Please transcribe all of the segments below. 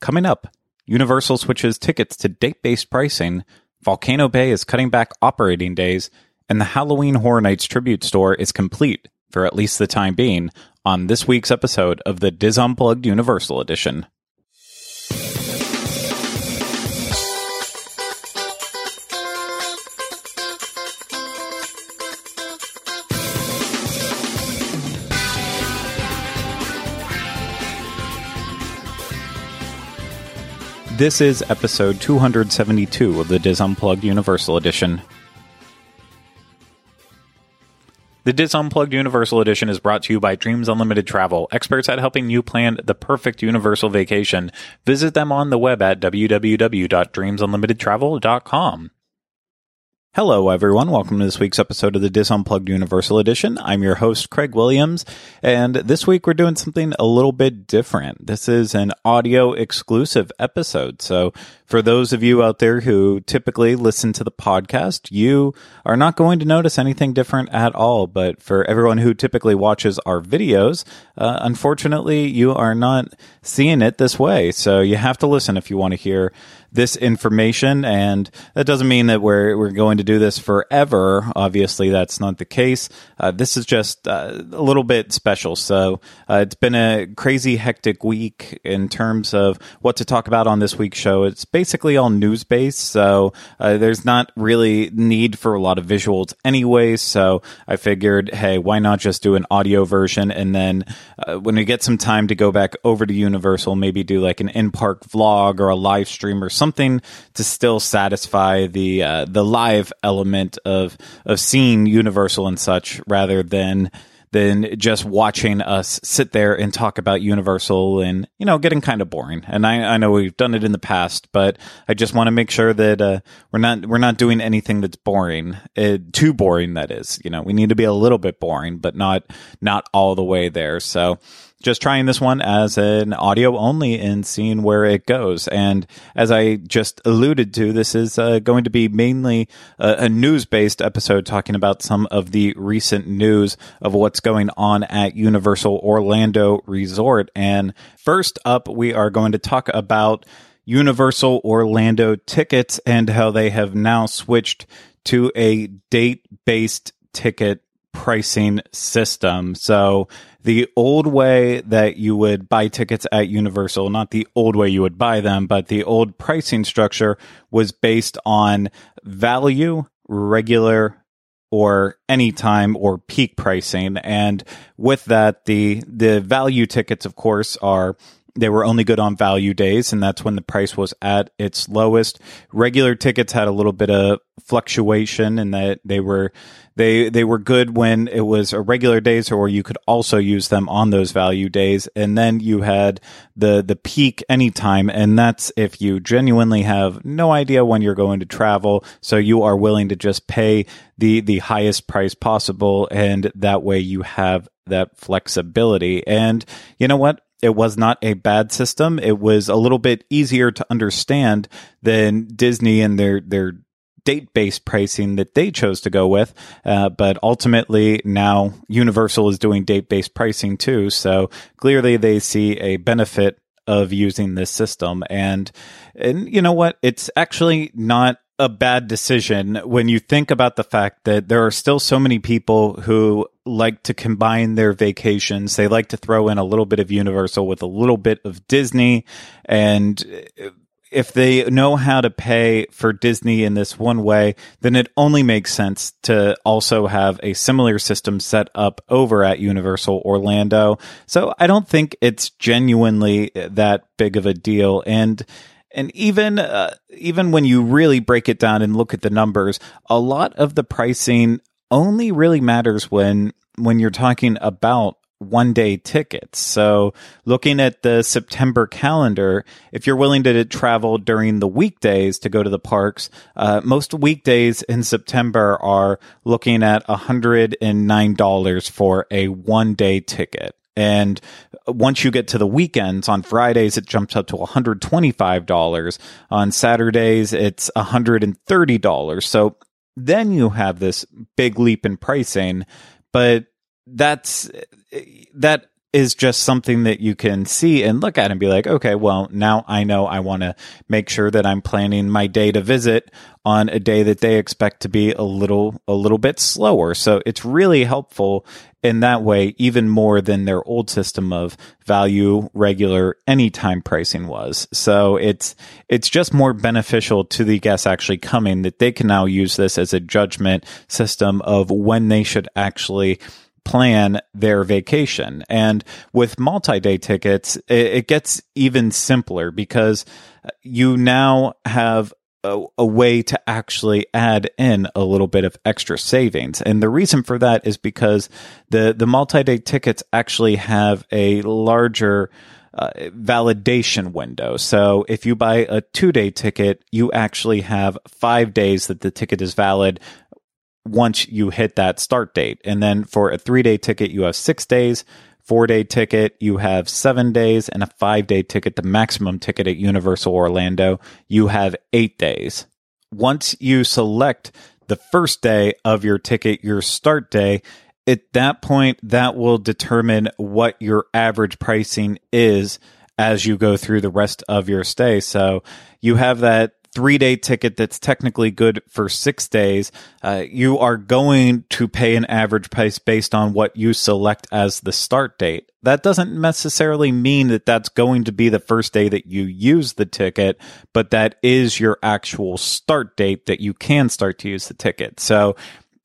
Coming up, Universal switches tickets to date based pricing, Volcano Bay is cutting back operating days, and the Halloween Horror Nights tribute store is complete, for at least the time being, on this week's episode of the DIS Unplugged Universal Edition. This is episode 272 of the DIS Unplugged Universal Edition. The DIS Unplugged Universal Edition is brought to you by Dreams Unlimited Travel, experts at helping you plan the perfect universal vacation. Visit them on the web at www.dreamsunlimitedtravel.com. Hello, everyone. Welcome to this week's episode of the DIS Unplugged Universal Edition. I'm your host, Craig Williams, and this week we're doing something a little bit different. This is an audio exclusive episode. So, for those of you out there who typically listen to the podcast, you are not going to notice anything different at all. But for everyone who typically watches our videos, uh, unfortunately, you are not seeing it this way. So, you have to listen if you want to hear this information. And that doesn't mean that we're, we're going to do this forever. Obviously, that's not the case. Uh, this is just uh, a little bit special. So uh, it's been a crazy, hectic week in terms of what to talk about on this week's show. It's basically all news based. So uh, there's not really need for a lot of visuals anyway. So I figured, hey, why not just do an audio version? And then uh, when we get some time to go back over to Universal, maybe do like an in park vlog or a live stream or something something to still satisfy the uh, the live element of of seeing Universal and such, rather than than just watching us sit there and talk about Universal and you know getting kind of boring. And I, I know we've done it in the past, but I just want to make sure that uh, we're not we're not doing anything that's boring, uh, too boring. That is, you know, we need to be a little bit boring, but not not all the way there. So just trying this one as an audio only and seeing where it goes. And as I just alluded to, this is uh, going to be mainly a, a news based episode talking about some of the recent news of what's going on at Universal Orlando Resort. And first up, we are going to talk about Universal Orlando tickets and how they have now switched to a date based ticket pricing system. So the old way that you would buy tickets at Universal, not the old way you would buy them, but the old pricing structure was based on value, regular, or anytime or peak pricing. And with that, the, the value tickets, of course, are they were only good on value days, and that's when the price was at its lowest. Regular tickets had a little bit of fluctuation in that they were they they were good when it was a regular days, or you could also use them on those value days. And then you had the the peak anytime, and that's if you genuinely have no idea when you're going to travel, so you are willing to just pay the the highest price possible, and that way you have that flexibility. And you know what? It was not a bad system. It was a little bit easier to understand than Disney and their their date based pricing that they chose to go with. Uh, but ultimately, now Universal is doing date based pricing too. So clearly, they see a benefit of using this system. And and you know what? It's actually not a bad decision when you think about the fact that there are still so many people who like to combine their vacations. They like to throw in a little bit of Universal with a little bit of Disney. And if they know how to pay for Disney in this one way, then it only makes sense to also have a similar system set up over at Universal Orlando. So I don't think it's genuinely that big of a deal. And and even uh, even when you really break it down and look at the numbers, a lot of the pricing only really matters when when you're talking about one day tickets. So looking at the September calendar, if you're willing to travel during the weekdays to go to the parks, uh, most weekdays in September are looking at $109 for a one day ticket. And once you get to the weekends, on Fridays, it jumps up to $125. On Saturdays, it's $130. So then you have this big leap in pricing. But that's that is just something that you can see and look at and be like, okay, well, now I know I want to make sure that I'm planning my day to visit on a day that they expect to be a little a little bit slower. So it's really helpful in that way even more than their old system of value regular anytime pricing was. So it's it's just more beneficial to the guests actually coming that they can now use this as a judgment system of when they should actually plan their vacation. And with multi day tickets, it, it, gets even simpler because you now have a, a, way to actually add in a little bit of extra savings. And the reason for that is because the, the multi day tickets actually have a larger uh, validation window. So if you buy a two day ticket, you actually have five days that the ticket is valid once you hit that start date. And then for a three day ticket, you have six days. Four day ticket, you have seven days. And a five day ticket, the maximum ticket at Universal Orlando, you have eight days. Once you select the first day of your ticket, your start day, at that point, that will determine what your average pricing is as you go through the rest of your stay. So you have that three day ticket that's technically good for six days, uh, you are going to pay an average price based on what you select as the start date. That doesn't necessarily mean that that's going to be the first day that you use the ticket, but that is your actual start date that you can start to use the ticket. So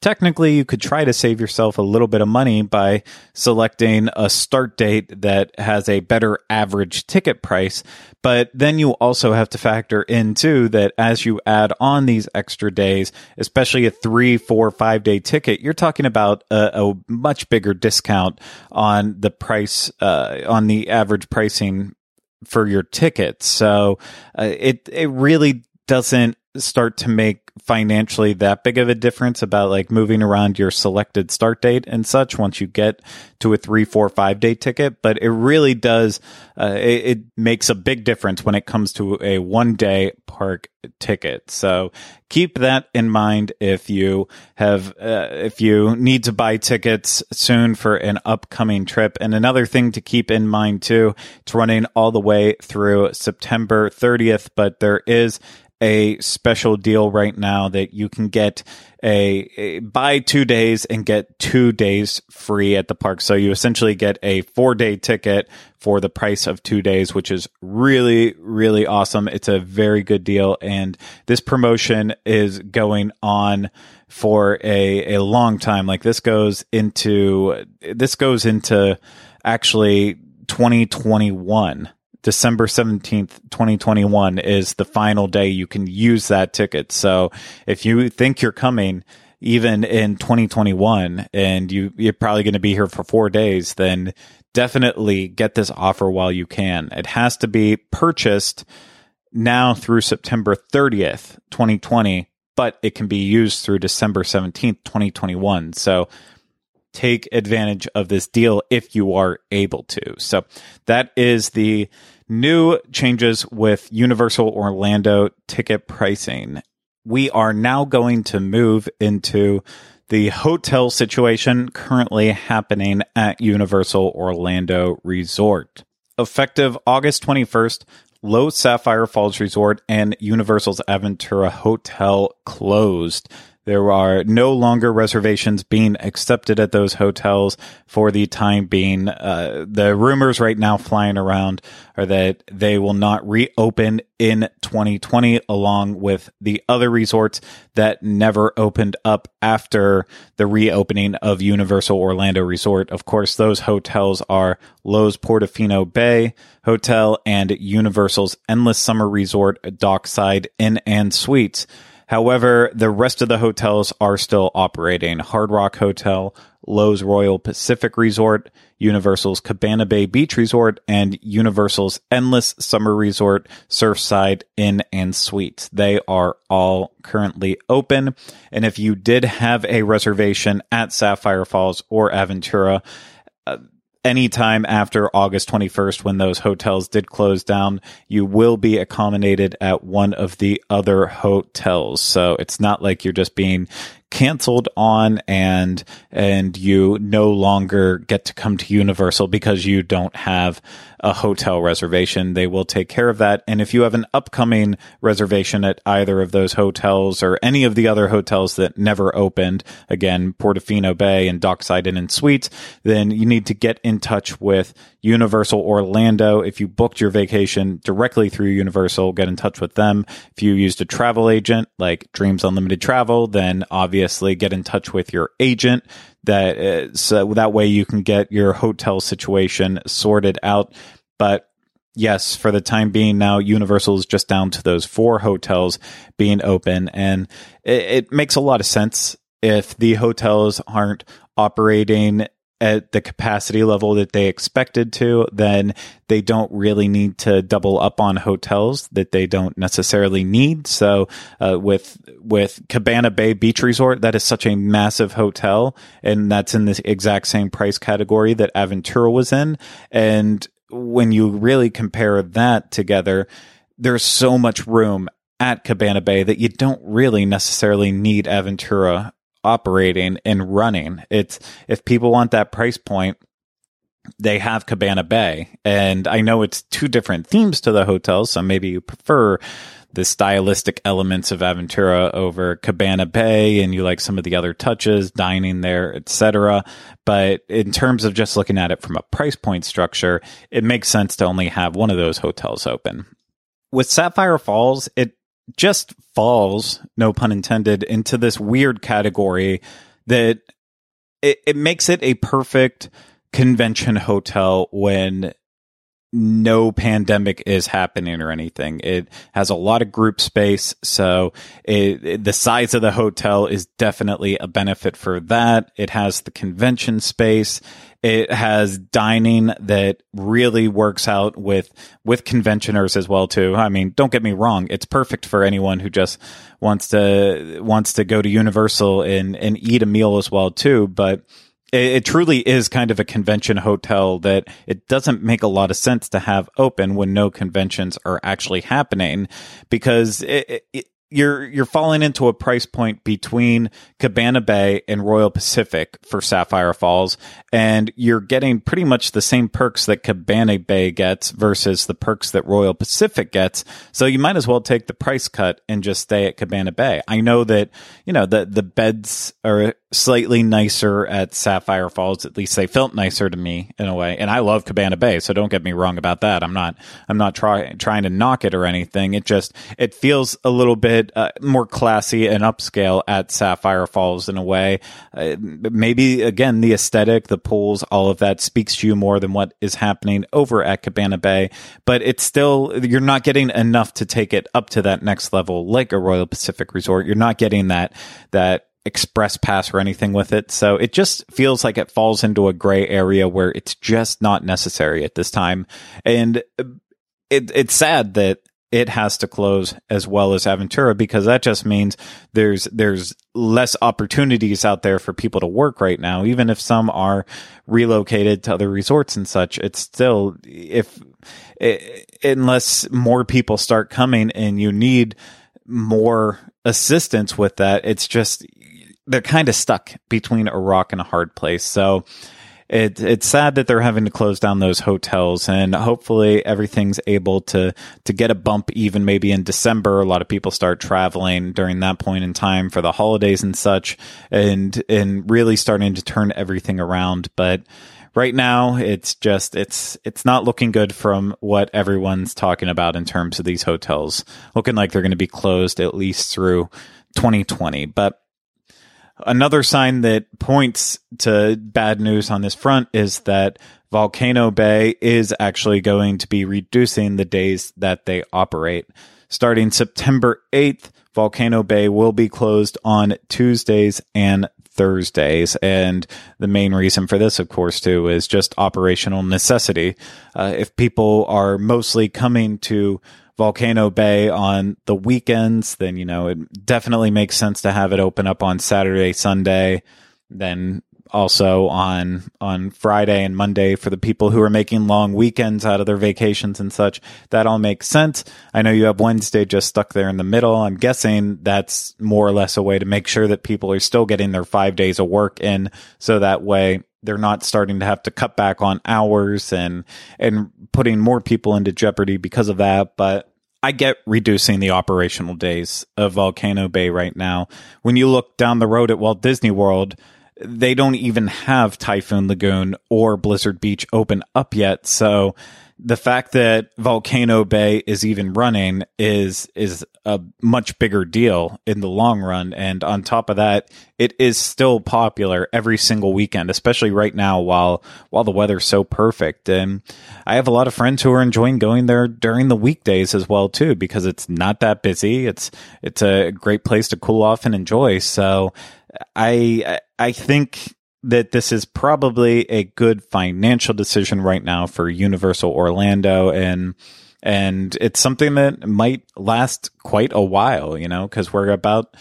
technically you could try to save yourself a little bit of money by selecting a start date that has a better average ticket price. But then you also have to factor in too that as you add on these extra days, especially a three, four, five day ticket, you're talking about a, a much bigger discount on the price, uh, on the average pricing for your ticket. So uh, it, it really doesn't start to make financially that big of a difference about like moving around your selected start date and such once you get to a three, four, five day ticket. But it really does, uh, it, it, makes a big difference when it comes to a one day park ticket. So keep that in mind if you have, uh, if you need to buy tickets soon for an upcoming trip. And another thing to keep in mind too, it's running all the way through September 30th, but there is a special deal right now that you can get a, a, buy two days and get two days free at the park. So you essentially get a four day ticket for the price of two days, which is really, really awesome. It's a very good deal. And this promotion is going on for a, a long time. Like this goes into, this goes into actually 2021. December 17th, 2021 is the final day you can use that ticket. So if you think you're coming, even in 2021 and you, you're probably going to be here for four days, then definitely get this offer while you can. It has to be purchased now through September 30th, 2020, but it can be used through December 17th, 2021. So take advantage of this deal if you are able to. So that is the new changes with Universal Orlando ticket pricing. We are now going to move into the hotel situation currently happening at Universal Orlando Resort. Effective August 21st, Loews Sapphire Falls Resort and Universal's Aventura Hotel closed. There are no longer reservations being accepted at those hotels for the time being. Uh, the rumors right now flying around are that they will not reopen in 2020 along with the other resorts that never opened up after the reopening of Universal Orlando Resort. Of course, those hotels are Loews Portofino Bay Hotel and Universal's Endless Summer Resort Dockside Inn and Suites. However, the rest of the hotels are still operating. Hard Rock Hotel, Loews Royal Pacific Resort, Universal's Cabana Bay Beach Resort, and Universal's Endless Summer Resort, Surfside Inn and Suites. They are all currently open. And if you did have a reservation at Sapphire Falls or Aventura, uh, anytime after August 21st, when those hotels did close down, you will be accommodated at one of the other hotels. So it's not like you're just being canceled on and and you no longer get to come to Universal because you don't have a hotel reservation. They will take care of that. And if you have an upcoming reservation at either of those hotels or any of the other hotels that never opened, again, Portofino Bay and Dockside Inn and Suites, then you need to get in touch with Universal Orlando. If you booked your vacation directly through Universal, get in touch with them. If you used a travel agent like Dreams Unlimited Travel, then obviously get in touch with your agent that uh, so that way you can get your hotel situation sorted out. But yes, for the time being now, Universal is just down to those four hotels being open. And it, it, makes a lot of sense if the hotels aren't operating at the capacity level that they expected to, then they don't really need to double up on hotels that they don't necessarily need. So, uh, with with Cabana Bay Beach Resort, that is such a massive hotel, and that's in the exact same price category that Aventura was in. And when you really compare that together, there's so much room at Cabana Bay that you don't really necessarily need Aventura operating and running. It's if people want that price point, they have Cabana Bay. And I know it's two different themes to the hotel, so maybe you prefer the stylistic elements of Aventura over Cabana Bay and you like some of the other touches, dining there, etc. But in terms of just looking at it from a price point structure, it makes sense to only have one of those hotels open. With Sapphire Falls, it just falls, no pun intended, into this weird category that it, it makes it a perfect convention hotel when no pandemic is happening or anything. It has a lot of group space, so it, it, the size of the hotel is definitely a benefit for that. It has the convention space. It has dining that really works out with with conventioners as well too. I mean, don't get me wrong, it's perfect for anyone who just wants to wants to go to Universal and and eat a meal as well too, but it, truly is kind of a convention hotel that it doesn't make a lot of sense to have open when no conventions are actually happening because it, it, you're you're falling into a price point between Cabana Bay and Royal Pacific for Sapphire Falls, and you're getting pretty much the same perks that Cabana Bay gets versus the perks that Royal Pacific gets. So you might as well take the price cut and just stay at Cabana Bay. I know that you know the the beds are slightly nicer at Sapphire Falls. At least they felt nicer to me in a way. And I love Cabana Bay, so don't get me wrong about that. I'm not I'm not trying trying to knock it or anything. It just it feels a little bit uh, more classy and upscale at Sapphire Falls in a way. Uh, maybe again the aesthetic, the pools, all of that speaks to you more than what is happening over at Cabana Bay. But it's still you're not getting enough to take it up to that next level like a Royal Pacific Resort. You're not getting that that express pass or anything with it. So it just feels like it falls into a gray area where it's just not necessary at this time. And it, it's sad that it has to close as well as Aventura because that just means there's there's less opportunities out there for people to work right now. Even if some are relocated to other resorts and such, it's still if it, unless more people start coming and you need more assistance with that, it's just they're kind of stuck between a rock and a hard place. So it, it's sad that they're having to close down those hotels and hopefully everything's able to, to get a bump even maybe in December. A lot of people start traveling during that point in time for the holidays and such and, and really starting to turn everything around. But right now it's just, it's, it's not looking good from what everyone's talking about in terms of these hotels looking like they're going to be closed at least through 2020. But Another sign that points to bad news on this front is that Volcano Bay is actually going to be reducing the days that they operate. Starting September 8th, Volcano Bay will be closed on Tuesdays and Thursdays. And the main reason for this, of course, too, is just operational necessity. Uh, if people are mostly coming to Volcano Bay on the weekends, then, you know, it definitely makes sense to have it open up on Saturday, Sunday. Then also on on Friday and Monday for the people who are making long weekends out of their vacations and such. That all makes sense. I know you have Wednesday just stuck there in the middle. I'm guessing that's more or less a way to make sure that people are still getting their five days of work in, so that way they're not starting to have to cut back on hours and and putting more people into jeopardy because of that. But I get reducing the operational days of Volcano Bay right now. When you look down the road at Walt Disney World, they don't even have Typhoon Lagoon or Blizzard Beach open up yet. So the fact that Volcano Bay is even running is is a much bigger deal in the long run. And on top of that it is still popular every single weekend especially right now while while the weather's so perfect. And I have a lot of friends who are enjoying going there during the weekdays as well too because it's not that busy. It's it's a great place to cool off and enjoy. So I I think that this is probably a good financial decision right now for Universal Orlando and and it's something that might last quite a while, you know, cuz we're about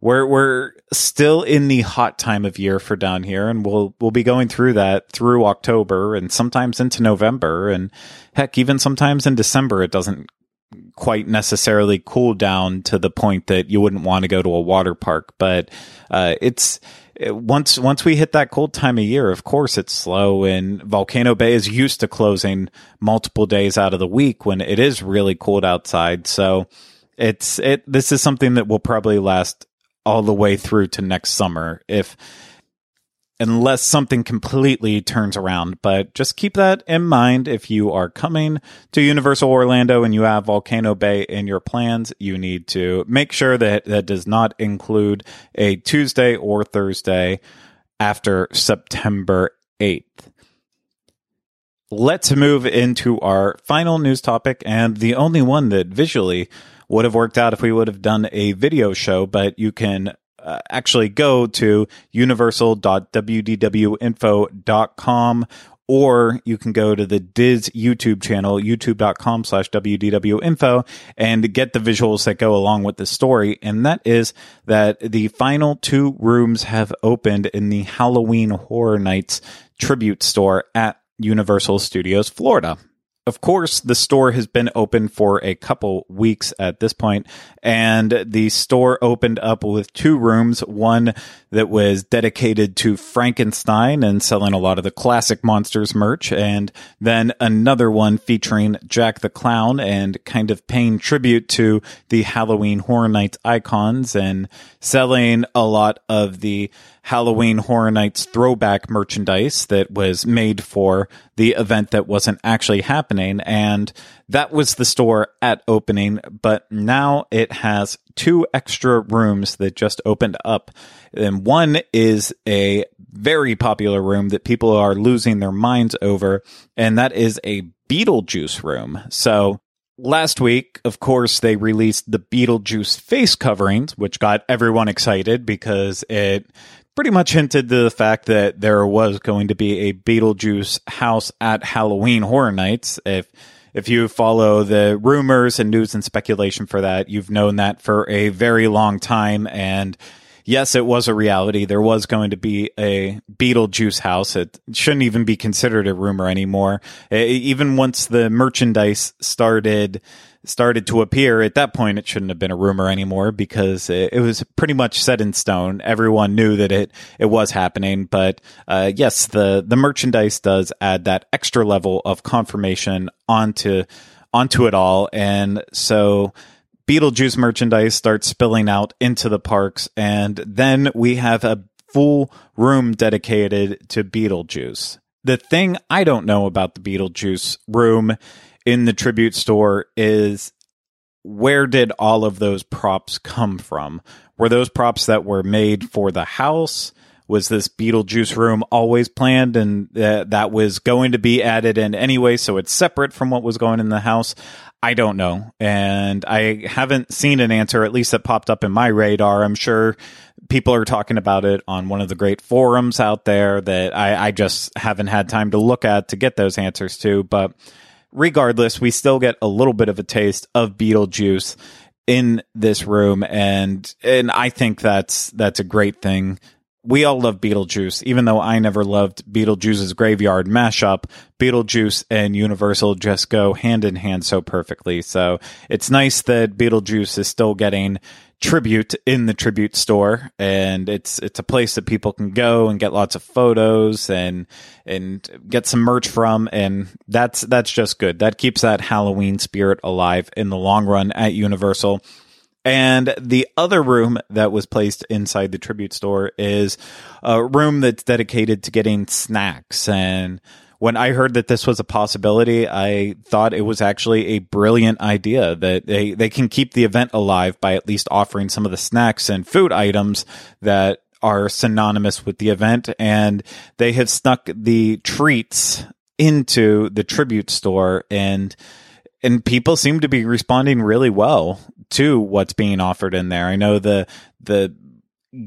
we're we're still in the hot time of year for down here and we'll we'll be going through that through October and sometimes into November and heck even sometimes in December it doesn't quite necessarily cool down to the point that you wouldn't want to go to a water park but uh, it's Uh, once once we hit that cold time of year, of course it's slow. And Volcano Bay is used to closing multiple days out of the week when it is really cold outside. So it's it. This is something that will probably last all the way through to next summer if unless something completely turns around. But just keep that in mind if you are coming to Universal Orlando and you have Volcano Bay in your plans. You need to make sure that that does not include a Tuesday or Thursday after September 8th. Let's move into our final news topic and the only one that visually would have worked out if we would have done a video show, but you can uh, actually go to universal.wdwinfo.com or you can go to the DIS YouTube channel, youtube.com slash WDWinfo, and get the visuals that go along with the story. And that is that the final two rooms have opened in the Halloween Horror Nights tribute store at Universal Studios Florida. Of course, the store has been open for a couple weeks at this point, and the store opened up with two rooms, one that was dedicated to Frankenstein and selling a lot of the classic monsters merch, and then another one featuring Jack the Clown and kind of paying tribute to the Halloween Horror Nights icons and selling a lot of the Halloween Horror Nights throwback merchandise that was made for the event that wasn't actually happening. And that was the store at opening, but now it has two extra rooms that just opened up. And one is a very popular room that people are losing their minds over, and that is a Beetlejuice room. So last week, of course, they released the Beetlejuice face coverings, which got everyone excited because it pretty much hinted to the fact that there was going to be a Beetlejuice house at Halloween Horror Nights. If if you follow the rumors and news and speculation for that, you've known that for a very long time. And yes, it was a reality. There was going to be a Beetlejuice house. It shouldn't even be considered a rumor anymore. Even once the merchandise started started to appear, at that point, it shouldn't have been a rumor anymore because it, it was pretty much set in stone. Everyone knew that it it was happening. But uh, yes, the the merchandise does add that extra level of confirmation onto onto it all, and so. Beetlejuice merchandise starts spilling out into the parks, and then we have a full room dedicated to Beetlejuice. The thing I don't know about the Beetlejuice room in the tribute store is where did all of those props come from? Were those props that were made for the house? Was this Beetlejuice room always planned and that was going to be added in anyway, so it's separate from what was going in the house? I don't know. And I haven't seen an answer, at least that popped up in my radar. I'm sure people are talking about it on one of the great forums out there that I, I just haven't had time to look at to get those answers to. But regardless, we still get a little bit of a taste of Beetlejuice in this room, and and I think that's that's a great thing. We all love Beetlejuice, even though I never loved Beetlejuice's Graveyard mashup. Beetlejuice and Universal just go hand in hand so perfectly. So it's nice that Beetlejuice is still getting tribute in the tribute store and it's it's a place that people can go and get lots of photos and and get some merch from and that's that's just good that keeps that halloween spirit alive in the long run at universal and the other room that was placed inside the tribute store is a room that's dedicated to getting snacks. And when I heard that this was a possibility, I thought it was actually a brilliant idea that they, they can keep the event alive by at least offering some of the snacks and food items that are synonymous with the event. And they have snuck the treats into the tribute store and and people seem to be responding really well to what's being offered in there. I know the the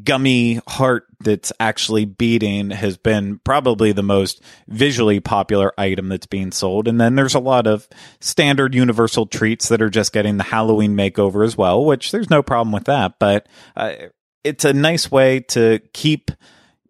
gummy heart that's actually beating has been probably the most visually popular item that's being sold. And then there's a lot of standard universal treats that are just getting the Halloween makeover as well, which there's no problem with that. But uh, it's a nice way to keep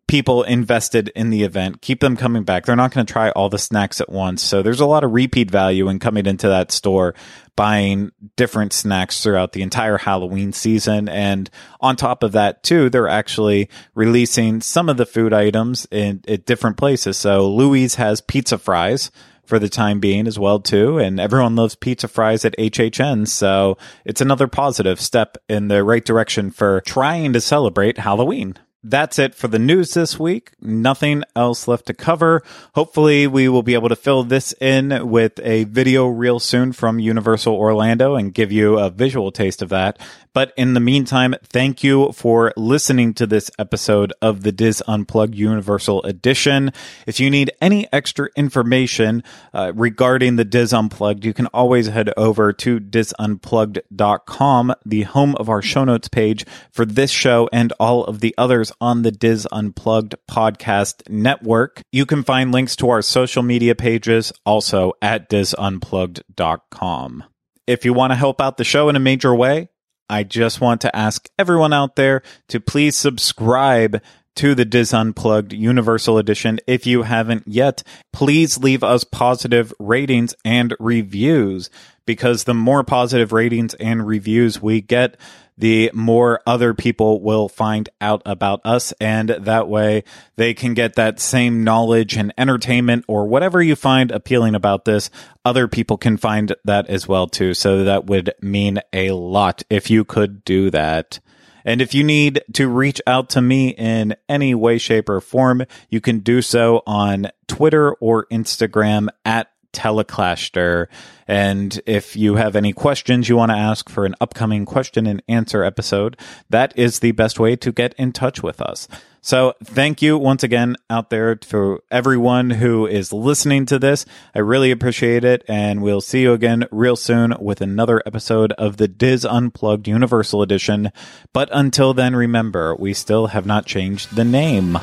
people invested in the event, keep them coming back. They're not going to try all the snacks at once. So there's a lot of repeat value in coming into that store, buying different snacks throughout the entire Halloween season. And on top of that, too, they're actually releasing some of the food items in at different places. So Louie's has pizza fries for the time being as well too and everyone loves pizza fries at HHN so it's another positive step in the right direction for trying to celebrate Halloween that's it for the news this week. Nothing else left to cover. Hopefully, we will be able to fill this in with a video real soon from Universal Orlando and give you a visual taste of that. But in the meantime, thank you for listening to this episode of the DIS Unplugged Universal Edition. If you need any extra information uh, regarding the DIS Unplugged, you can always head over to disunplugged.com, the home of our show notes page for this show and all of the others on the DIS Unplugged podcast network. You can find links to our social media pages also at disunplugged.com. If you want to help out the show in a major way, I just want to ask everyone out there to please subscribe to the DIS Unplugged Universal Edition. If you haven't yet, please leave us positive ratings and reviews because the more positive ratings and reviews we get, the more other people will find out about us. And that way they can get that same knowledge and entertainment or whatever you find appealing about this. Other people can find that as well too. So that would mean a lot if you could do that. And if you need to reach out to me in any way, shape, or form, you can do so on Twitter or Instagram at Teleclaster. And if you have any questions you want to ask for an upcoming question and answer episode, that is the best way to get in touch with us. So thank you once again out there to everyone who is listening to this. I really appreciate it. And we'll see you again real soon with another episode of the DIS Unplugged Universal Edition. But until then, remember, we still have not changed the name.